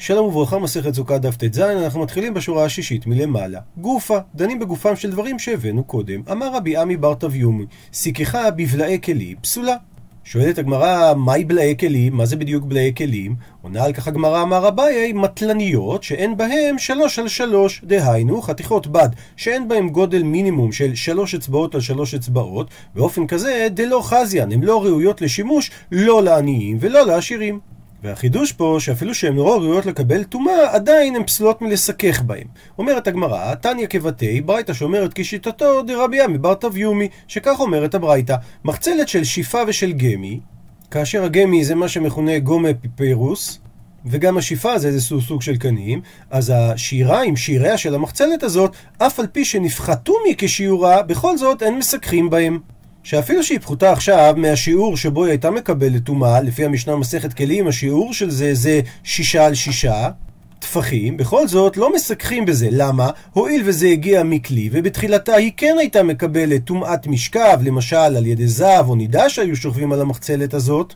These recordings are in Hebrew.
שלום וברכה, מסכת סוכה דף ט"ז, אנחנו מתחילים בשורה השישית מלמעלה. גופה, דנים בגופם של דברים שהבאנו קודם. אמר רבי עמי בר תביומי, סיככה בבלעי כלי פסולה. שואלת הגמרא, מהי בלעי כלים? מה זה בדיוק בלעי כלים? עונה על כך הגמרא, אמר אביי, מטלניות שאין בהם שלוש על שלוש, דהיינו חתיכות בד שאין בהם גודל מינימום של שלוש אצבעות על שלוש אצבעות, באופן כזה דלא חזיין, הן לא ראויות לשימוש לא לעניים ולא לעשירים. והחידוש פה, שאפילו שהן לא ראויות לקבל טומאה, עדיין הן פסולות מלסכך בהן. אומרת הגמרא, תניא כבתי, ברייתא שאומרת כשיטתו דרבי עמי בר תביומי, שכך אומרת הברייתא, מחצלת של שיפה ושל גמי, כאשר הגמי זה מה שמכונה גומה פיפירוס, וגם השיפה זה איזשהו סוג של קנים, אז השיריים, שיריה של המחצלת הזאת, אף על פי שנפחתו מכשיעורה, בכל זאת אין מסככים בהם. שאפילו שהיא פחותה עכשיו מהשיעור שבו היא הייתה מקבלת טומאה, לפי המשנה מסכת כלים, השיעור של זה זה שישה על שישה טפחים, בכל זאת לא מסככים בזה. למה? הואיל וזה הגיע מכלי, ובתחילתה היא כן הייתה מקבלת טומאת משכב, למשל על ידי זב או נידה שהיו שוכבים על המחצלת הזאת,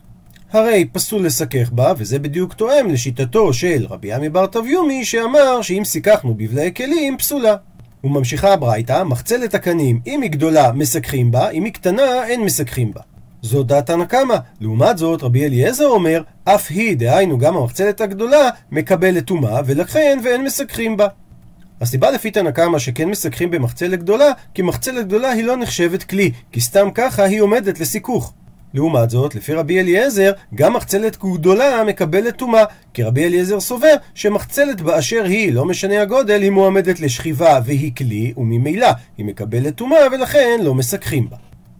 הרי פסול לסכך בה, וזה בדיוק תואם לשיטתו של רבי עמי בר תביומי, שאמר שאם סיככנו בבלעי כלים, פסולה. וממשיכה הברייתא, מחצלת הקנים, אם היא גדולה, מסככים בה, אם היא קטנה, אין מסככים בה. זו דעת הנקמה. לעומת זאת, רבי אליעזר אומר, אף היא, דהיינו גם המחצלת הגדולה, מקבלת טומאה, ולכן ואין מסככים בה. הסיבה לפי תנא קמא שכן מסככים במחצלת גדולה, כי מחצלת גדולה היא לא נחשבת כלי, כי סתם ככה היא עומדת לסיכוך. לעומת זאת, לפי רבי אליעזר, גם מחצלת גדולה מקבלת טומאה, כי רבי אליעזר סובר שמחצלת באשר היא, לא משנה הגודל, היא מועמדת לשכיבה והיא כלי, וממילא היא מקבלת טומאה ולכן לא מסככים בה.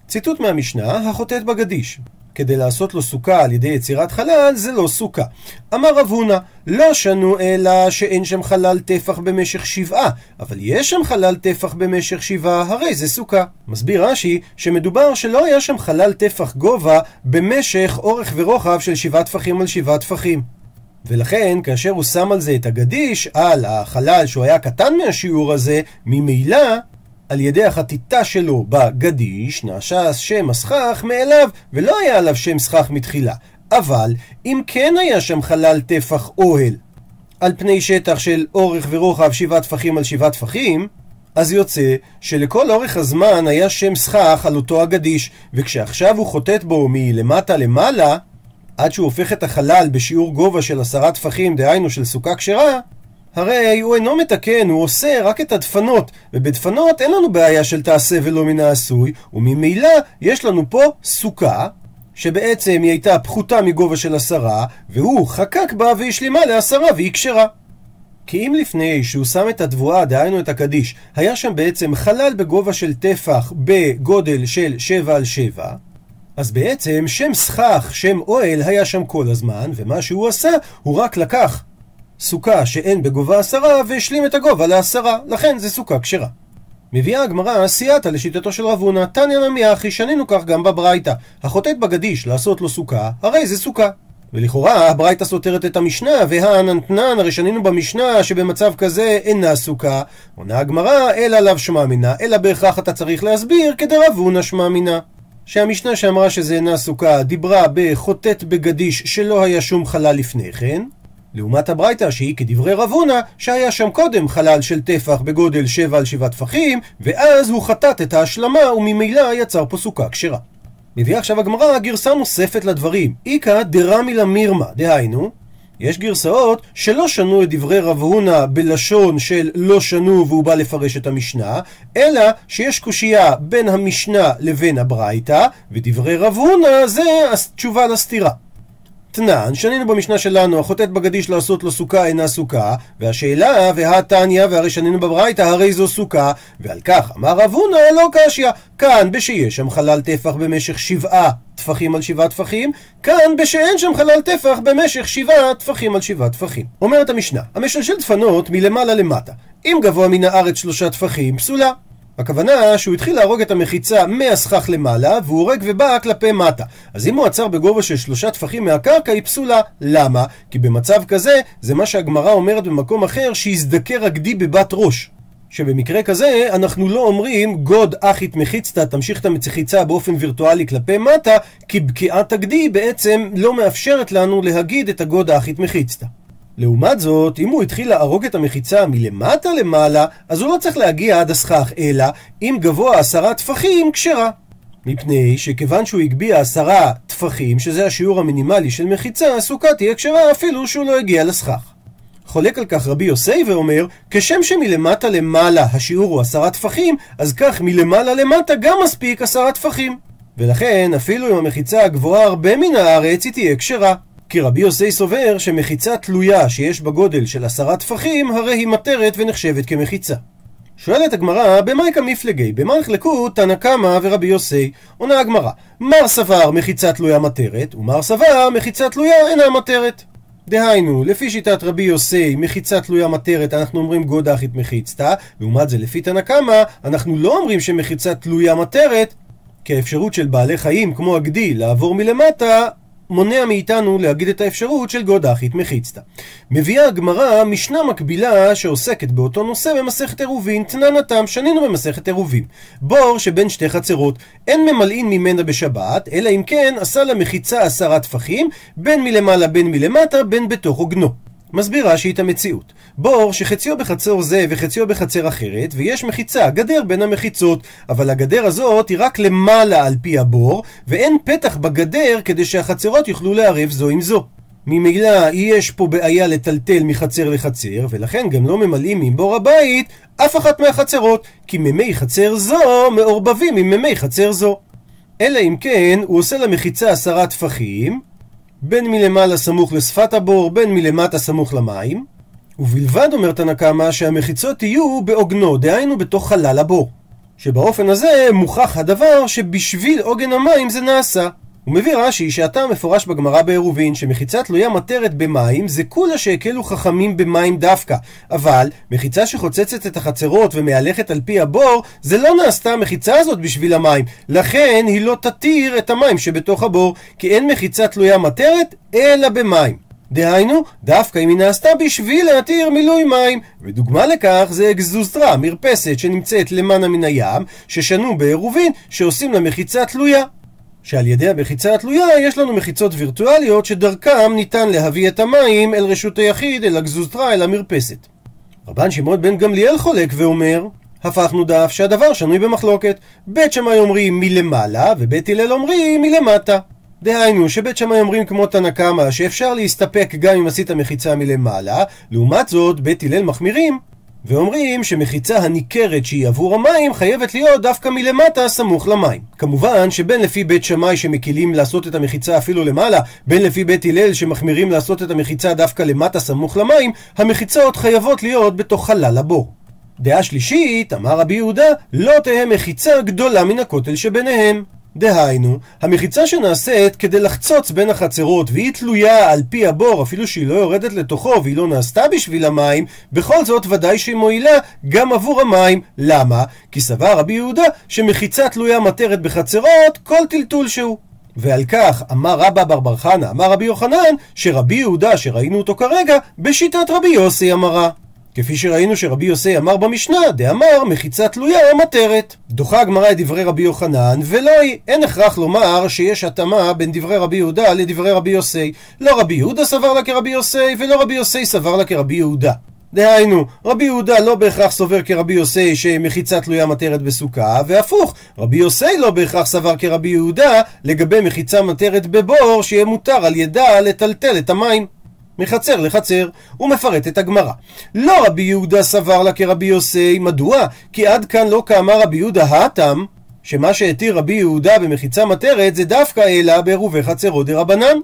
ציטוט מהמשנה, החוטאת בגדיש. כדי לעשות לו סוכה על ידי יצירת חלל, זה לא סוכה. אמר רב הונא, לא שנו אלא שאין שם חלל טפח במשך שבעה, אבל יש שם חלל טפח במשך שבעה, הרי זה סוכה. מסביר רש"י שמדובר שלא היה שם חלל טפח גובה במשך אורך ורוחב של שבעה טפחים על שבעה טפחים. ולכן, כאשר הוא שם על זה את הגדיש, על החלל שהוא היה קטן מהשיעור הזה, ממילא על ידי החטיטה שלו בגדיש, נעשה שם הסכך מאליו, ולא היה עליו שם סכך מתחילה. אבל, אם כן היה שם חלל טפח אוהל, על פני שטח של אורך ורוחב שבעה טפחים על שבעה טפחים, אז יוצא שלכל אורך הזמן היה שם סכך על אותו הגדיש, וכשעכשיו הוא חוטט בו מלמטה למעלה, עד שהוא הופך את החלל בשיעור גובה של עשרה טפחים, דהיינו של סוכה כשרה, הרי הוא אינו מתקן, הוא עושה רק את הדפנות, ובדפנות אין לנו בעיה של תעשה ולא מן העשוי, וממילא יש לנו פה סוכה, שבעצם היא הייתה פחותה מגובה של עשרה, והוא חקק בה והשלימה לעשרה והיא כשרה. כי אם לפני שהוא שם את התבואה, דהיינו את הקדיש, היה שם בעצם חלל בגובה של טפח בגודל של שבע על שבע, אז בעצם שם סכך, שם אוהל, היה שם כל הזמן, ומה שהוא עשה, הוא רק לקח סוכה שאין בגובה עשרה והשלים את הגובה לעשרה, לכן זה סוכה כשרה. מביאה הגמרא סייעתא לשיטתו של רב הונא, תניא נמי אחי, שנינו כך גם בברייתא. החוטאת בגדיש לעשות לו סוכה, הרי זה סוכה. ולכאורה הברייתא סותרת את המשנה, והאננתנן, הרי שנינו במשנה שבמצב כזה אינה סוכה. עונה הגמרא, אלא לאו שמע אלא בהכרח אתה צריך להסביר כדרב הונא שמע. שהמשנה שאמרה שזה אינה סוכה דיברה בחוטאת בגדיש שלא היה שום חלל לפני כן, לעומת הברייתא שהיא כדברי רב הונא, שהיה שם קודם חלל של טפח בגודל שבע על שבעה טפחים, ואז הוא חטט את ההשלמה וממילא יצר פה סוכה כשרה. מביאה עכשיו הגמרא גרסה נוספת לדברים, איכא דרמי למירמה, דהיינו, יש גרסאות שלא שנו את דברי רב הונא בלשון של לא שנו והוא בא לפרש את המשנה, אלא שיש קושייה בין המשנה לבין הברייתא, ודברי רב הונא זה התשובה לסתירה. תנן, שנינו במשנה שלנו, החוטאת בגדיש לעשות לו סוכה אינה סוכה, והשאלה, והתניא, והרי שנינו בברייתא, הרי זו סוכה, ועל כך אמר רב הונא לא קשיא, כאן בשיש שם חלל טפח במשך שבעה טפחים על שבעה טפחים, כאן בשאין שם חלל טפח במשך שבעה טפחים על שבעה טפחים. אומרת המשנה, המשלשל דפנות מלמעלה למטה, אם גבוה מן הארץ שלושה טפחים, פסולה. הכוונה שהוא התחיל להרוג את המחיצה מהסכך למעלה, והוא הורג ובא כלפי מטה. אז אם הוא עצר בגובה של שלושה טפחים מהקרקע, היא פסולה. למה? כי במצב כזה, זה מה שהגמרא אומרת במקום אחר, שיזדקר הגדי בבת ראש. שבמקרה כזה אנחנו לא אומרים גוד אחית מחיצתא, תמשיך את המחיצה באופן וירטואלי כלפי מטה, כי בקיעת הגדי בעצם לא מאפשרת לנו להגיד את הגוד האחית מחיצתא. לעומת זאת, אם הוא התחיל להרוג את המחיצה מלמטה למעלה, אז הוא לא צריך להגיע עד הסכך, אלא אם גבוה עשרה טפחים, כשרה. מפני שכיוון שהוא הגביה עשרה טפחים, שזה השיעור המינימלי של מחיצה, הסוכה תהיה כשרה אפילו שהוא לא הגיע לסכך. חולק על כך רבי יוסי ואומר, כשם שמלמטה למעלה השיעור הוא עשרה טפחים, אז כך מלמעלה למטה גם מספיק עשרה טפחים. ולכן, אפילו אם המחיצה גבוהה הרבה מן הארץ, היא תהיה כשרה. כי רבי יוסי סובר שמחיצה תלויה שיש בה גודל של עשרה טפחים, הרי היא מטרת ונחשבת כמחיצה. שואלת הגמרא, במאי כמפלגי? במה נחלקו תנא קמא ורבי יוסי? עונה הגמרא, מר סבר מחיצה תלויה מטרת, ומר סבר מחיצה תלויה אינה מטרת. דהיינו, לפי שיטת רבי יוסי, מחיצה תלויה מטרת, אנחנו אומרים גודא אחית מחיצתא, לעומת זה לפי תנא קמא, אנחנו לא אומרים שמחיצה תלויה מטרת, כי האפשרות של בעלי חיים, כמו הגדי, לעבור מלמטה, מונע מאיתנו להגיד את האפשרות של גודא אחית מחיצתא. מביאה הגמרא משנה מקבילה שעוסקת באותו נושא במסכת עירובין, תננתם, שנינו במסכת עירובין. בור שבין שתי חצרות, אין ממלאין ממנה בשבת, אלא אם כן עשה לה מחיצה עשרה טפחים, בין מלמעלה בין מלמטה, בין בתוך עוגנו. מסבירה שהיא את המציאות. בור שחציו בחצור זה וחציו בחצר אחרת, ויש מחיצה, גדר בין המחיצות, אבל הגדר הזאת היא רק למעלה על פי הבור, ואין פתח בגדר כדי שהחצרות יוכלו לערב זו עם זו. ממילא יש פה בעיה לטלטל מחצר לחצר, ולכן גם לא ממלאים עם בור הבית אף אחת מהחצרות, כי מימי חצר זו מעורבבים עם מימי חצר זו. אלא אם כן, הוא עושה למחיצה עשרה טפחים, בין מלמעלה סמוך לשפת הבור, בין מלמטה סמוך למים, ובלבד אומר תנא קמא שהמחיצות יהיו בעוגנו, דהיינו בתוך חלל הבור. שבאופן הזה מוכח הדבר שבשביל עוגן המים זה נעשה. הוא מביא רש"י שהטעם מפורש בגמרא בעירובין שמחיצה תלויה מטרת במים זה כולה שהקלו חכמים במים דווקא אבל מחיצה שחוצצת את החצרות ומהלכת על פי הבור זה לא נעשתה המחיצה הזאת בשביל המים לכן היא לא תתיר את המים שבתוך הבור כי אין מחיצה תלויה מטרת אלא במים דהיינו, דווקא אם היא נעשתה בשביל להתיר מילוי מים. ודוגמה לכך זה אגזוזטרה, מרפסת שנמצאת למעלה מן הים, ששנו בעירובין, שעושים לה מחיצה תלויה. שעל ידי המחיצה התלויה יש לנו מחיצות וירטואליות שדרכם ניתן להביא את המים אל רשות היחיד, אל הגזוזתרה, אל המרפסת. רבן שמעון בן גמליאל חולק ואומר הפכנו דף שהדבר שנוי במחלוקת. בית שמאי אומרים מלמעלה, ובית הלל אומרים מלמטה. דהיינו שבית שמאי אומרים כמו תנא קמא שאפשר להסתפק גם אם עשית מחיצה מלמעלה, לעומת זאת בית הלל מחמירים ואומרים שמחיצה הניכרת שהיא עבור המים חייבת להיות דווקא מלמטה סמוך למים. כמובן שבין לפי בית שמאי שמקילים לעשות את המחיצה אפילו למעלה, בין לפי בית הלל שמחמירים לעשות את המחיצה דווקא למטה סמוך למים, המחיצות חייבות להיות בתוך חלל הבור. דעה שלישית, אמר רבי יהודה, לא תהא מחיצה גדולה מן הכותל שביניהם. דהיינו, המחיצה שנעשית כדי לחצוץ בין החצרות והיא תלויה על פי הבור, אפילו שהיא לא יורדת לתוכו והיא לא נעשתה בשביל המים, בכל זאת ודאי שהיא מועילה גם עבור המים. למה? כי סבר רבי יהודה שמחיצה תלויה מטרת בחצרות כל טלטול שהוא. ועל כך אמר רבא בר בר חנא, אמר רבי יוחנן, שרבי יהודה, שראינו אותו כרגע, בשיטת רבי יוסי אמרה. כפי שראינו שרבי יוסי אמר במשנה, דאמר מחיצה תלויה מטרת. דוחה הגמרא את דברי רבי יוחנן, ולא היא. אין הכרח לומר שיש התאמה בין דברי רבי יהודה לדברי רבי יוסי. לא רבי יהודה סבר לה כרבי יוסי, ולא רבי יוסי סבר לה כרבי יהודה. דהיינו, רבי יהודה לא בהכרח סובר כרבי יוסי שמחיצה תלויה מטרת בסוכה, והפוך, רבי יוסי לא בהכרח סבר כרבי יהודה לגבי מחיצה מטרת בבור, שיהיה מותר על ידה לטלטל את המים. מחצר לחצר, הוא מפרט את הגמרא. לא רבי יהודה סבר לה כרבי יוסי, מדוע? כי עד כאן לא כאמר רבי יהודה האטם, שמה שהתיר רבי יהודה במחיצה מטרת זה דווקא אלא בעירובי חצרו דרבנן.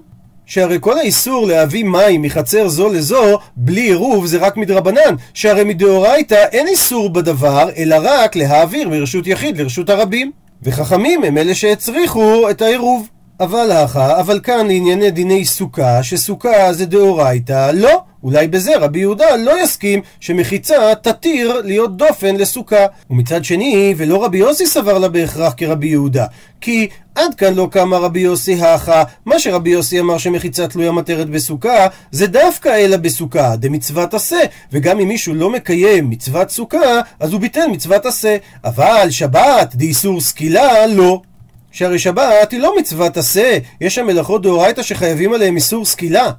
שהרי כל האיסור להביא מים מחצר זו לזו בלי עירוב זה רק מדרבנן, שהרי מדאורייתא אין איסור בדבר, אלא רק להעביר מרשות יחיד לרשות הרבים. וחכמים הם אלה שהצריכו את העירוב. אבל האחה, אבל כאן לענייני דיני סוכה, שסוכה זה דאורייתא, לא. אולי בזה רבי יהודה לא יסכים שמחיצה תתיר להיות דופן לסוכה. ומצד שני, ולא רבי יוסי סבר לה בהכרח כרבי יהודה. כי עד כאן לא קמה רבי יוסי האחה, מה שרבי יוסי אמר שמחיצה תלויה מטרת בסוכה, זה דווקא אלא בסוכה, דמצוות עשה. וגם אם מישהו לא מקיים מצוות סוכה, אז הוא ביטל מצוות עשה. אבל שבת, דאיסור סקילה, לא. שהרי שבת היא לא מצוות עשה, יש שם מלאכות דאורייתא שחייבים עליהם איסור סקילה.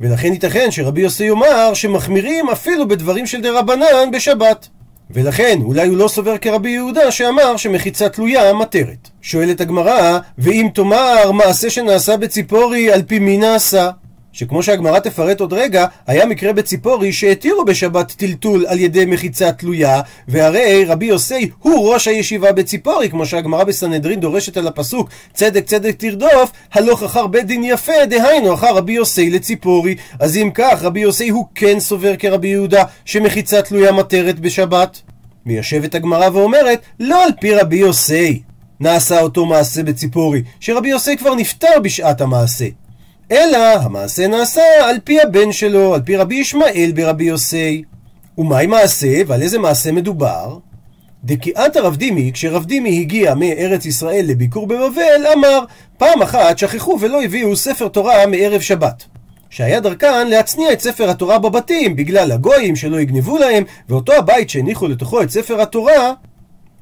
ולכן ייתכן שרבי יוסי יאמר שמחמירים אפילו בדברים של דרבנן בשבת. ולכן אולי הוא לא סובר כרבי יהודה שאמר שמחיצה תלויה מטרת. שואלת הגמרא, ואם תאמר מעשה שנעשה בציפורי על פי מי נעשה? שכמו שהגמרא תפרט עוד רגע, היה מקרה בציפורי שהתירו בשבת טלטול על ידי מחיצה תלויה, והרי רבי יוסי הוא ראש הישיבה בציפורי, כמו שהגמרא בסנהדרין דורשת על הפסוק צדק צדק תרדוף, הלוך אחר בית דין יפה, דהיינו אחר רבי יוסי לציפורי. אז אם כך, רבי יוסי הוא כן סובר כרבי יהודה שמחיצה תלויה מטרת בשבת. מיישבת הגמרא ואומרת, לא על פי רבי יוסי נעשה אותו מעשה בציפורי, שרבי יוסי כבר נפטר בשעת המעשה. אלא המעשה נעשה על פי הבן שלו, על פי רבי ישמעאל ברבי יוסי. ומהי מעשה, ועל איזה מעשה מדובר? דקיאת הרב דימי, כשרב דימי הגיע מארץ ישראל לביקור בבבל, אמר, פעם אחת שכחו ולא הביאו ספר תורה מערב שבת. שהיה דרכן להצניע את ספר התורה בבתים בגלל הגויים שלא יגנבו להם, ואותו הבית שהניחו לתוכו את ספר התורה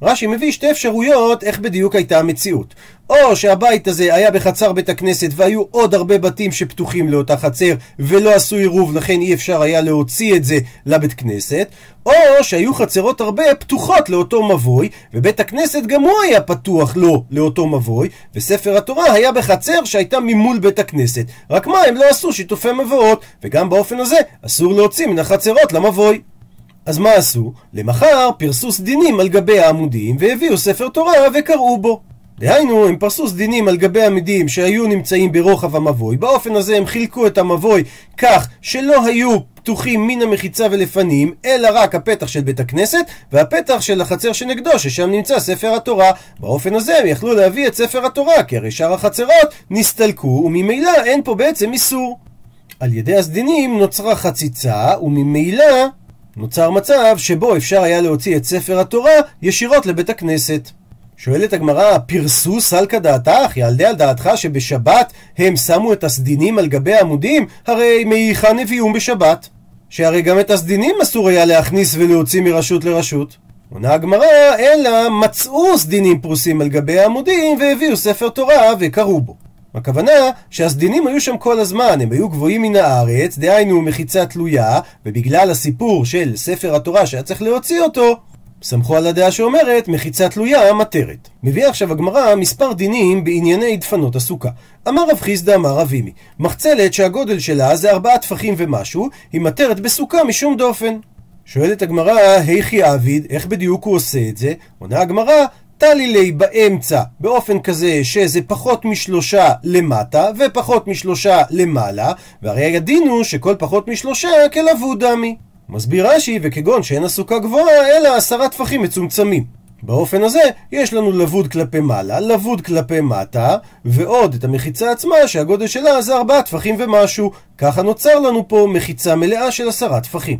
רש"י מביא שתי אפשרויות איך בדיוק הייתה המציאות. או שהבית הזה היה בחצר בית הכנסת והיו עוד הרבה בתים שפתוחים לאותה חצר ולא עשו עירוב לכן אי אפשר היה להוציא את זה לבית כנסת, או שהיו חצרות הרבה פתוחות לאותו מבוי ובית הכנסת גם הוא היה פתוח לו לאותו מבוי וספר התורה היה בחצר שהייתה ממול בית הכנסת רק מה הם לא עשו שיתופי מבואות וגם באופן הזה אסור להוציא מן החצרות למבוי אז מה עשו? למחר פרסו סדינים על גבי העמודים והביאו ספר תורה וקראו בו. דהיינו, הם פרסו סדינים על גבי עמידים שהיו נמצאים ברוחב המבוי, באופן הזה הם חילקו את המבוי כך שלא היו פתוחים מן המחיצה ולפנים, אלא רק הפתח של בית הכנסת והפתח של החצר שנגדו, ששם נמצא ספר התורה. באופן הזה הם יכלו להביא את ספר התורה, כי הרי שאר החצרות נסתלקו, וממילא אין פה בעצם איסור. על ידי הסדינים נוצרה חציצה, וממילא נוצר מצב שבו אפשר היה להוציא את ספר התורה ישירות לבית הכנסת. שואלת הגמרא, פרסו סלקא דעתך? יעלדה על דעתך שבשבת הם שמו את הסדינים על גבי העמודים? הרי מהיכן הביאום בשבת? שהרי גם את הסדינים אסור היה להכניס ולהוציא מרשות לרשות. עונה הגמרא, אלא מצאו סדינים פרוסים על גבי העמודים והביאו ספר תורה וקראו בו. הכוונה שהסדינים היו שם כל הזמן, הם היו גבוהים מן הארץ, דהיינו מחיצה תלויה, ובגלל הסיפור של ספר התורה שהיה צריך להוציא אותו, סמכו על הדעה שאומרת מחיצה תלויה מטרת. מביא עכשיו הגמרא מספר דינים בענייני דפנות הסוכה. אמר רב חיסדא אמר רב אימי, מחצלת שהגודל שלה זה ארבעה טפחים ומשהו, היא מטרת בסוכה משום דופן. שואלת הגמרא, היכי עביד, איך בדיוק הוא עושה את זה? עונה הגמרא, טלי לי באמצע באופן כזה שזה פחות משלושה למטה ופחות משלושה למעלה והרי הדין הוא שכל פחות משלושה כלבוד דמי. מסביר רש"י וכגון שאין הסוכה גבוהה אלא עשרה טפחים מצומצמים. באופן הזה יש לנו לבוד כלפי מעלה, לבוד כלפי מטה, ועוד את המחיצה עצמה שהגודל שלה זה ארבעה טפחים ומשהו. ככה נוצר לנו פה מחיצה מלאה של עשרה טפחים.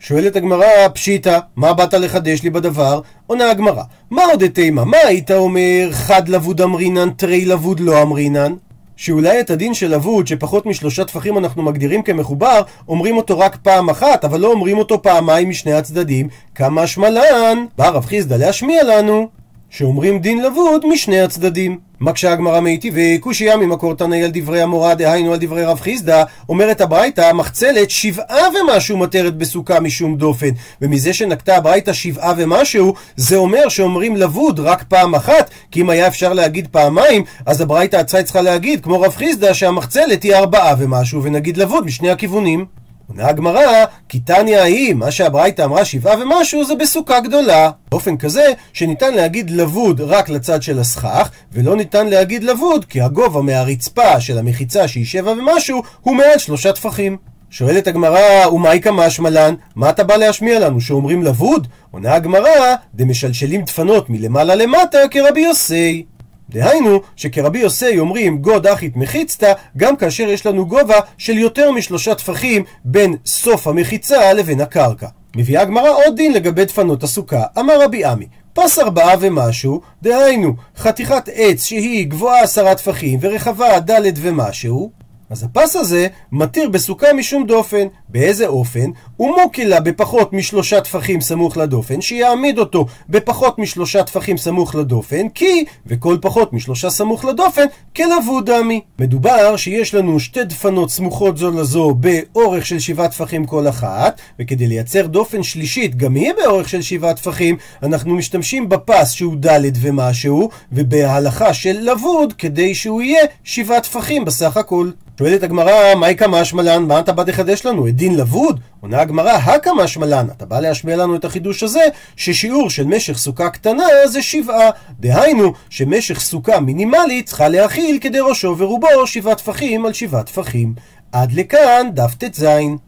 שואלת הגמרא, פשיטא, מה באת לחדש לי בדבר? עונה הגמרא, מה עוד תימא? מה היית אומר חד לבוד אמרינן, תרי לבוד לא אמרינן? שאולי את הדין של לבוד, שפחות משלושה טפחים אנחנו מגדירים כמחובר, אומרים אותו רק פעם אחת, אבל לא אומרים אותו פעמיים משני הצדדים, כמה שמלן, בא רב חיסדא להשמיע לנו, שאומרים דין לבוד משני הצדדים. מקשה הגמרא מיטיבי, קושייה ממקור תנאי על דברי המורה, דהיינו על דברי רב חיסדא, אומרת הברייתא, מחצלת שבעה ומשהו מטרת בסוכה משום דופן, ומזה שנקטה הברייתא שבעה ומשהו, זה אומר שאומרים לבוד רק פעם אחת, כי אם היה אפשר להגיד פעמיים, אז הברייתא הצי צריכה להגיד, כמו רב חיסדא, שהמחצלת היא ארבעה ומשהו, ונגיד לבוד משני הכיוונים. עונה הגמרא, כי תניא ההיא, מה שהברייתא אמרה שבעה ומשהו, זה בסוכה גדולה. באופן כזה, שניתן להגיד לבוד רק לצד של הסכך, ולא ניתן להגיד לבוד, כי הגובה מהרצפה של המחיצה שהיא שבע ומשהו, הוא מעל שלושה טפחים. שואלת הגמרא, ומאי כמה שמלן? מה אתה בא להשמיע לנו, שאומרים לבוד? עונה הגמרא, דמשלשלים דפנות מלמעלה למטה כרבי יוסי. דהיינו, שכרבי יוסי אומרים גוד אחית מחיצתא, גם כאשר יש לנו גובה של יותר משלושה טפחים בין סוף המחיצה לבין הקרקע. מביאה הגמרא עוד דין לגבי דפנות הסוכה. אמר רבי עמי, פס ארבעה ומשהו, דהיינו, חתיכת עץ שהיא גבוהה עשרה טפחים ורחבה ד' ומשהו, אז הפס הזה מתיר בסוכה משום דופן. באיזה אופן? ומוקילה בפחות משלושה טפחים סמוך לדופן, שיעמיד אותו בפחות משלושה טפחים סמוך לדופן, כי, וכל פחות משלושה סמוך לדופן, כלבו דמי. מדובר שיש לנו שתי דפנות סמוכות זו לזו באורך של שבעה טפחים כל אחת, וכדי לייצר דופן שלישית, גם היא באורך של שבעה טפחים, אנחנו משתמשים בפס שהוא ד' ומשהו, ובהלכה של לבוד, כדי שהוא יהיה שבעה טפחים בסך הכל. שואלת הגמרא, מהי כמה שמלן? מה אתה בא לחדש לנו? את דין לבוד? עונה הגמרא, הכמה שמלן. אתה בא להשמיע לנו את החידוש הזה, ששיעור של משך סוכה קטנה זה שבעה. דהיינו, שמשך סוכה מינימלית צריכה להכיל כדי ראשו ורובו שבעה טפחים על שבעה טפחים. עד לכאן דף ט"ז.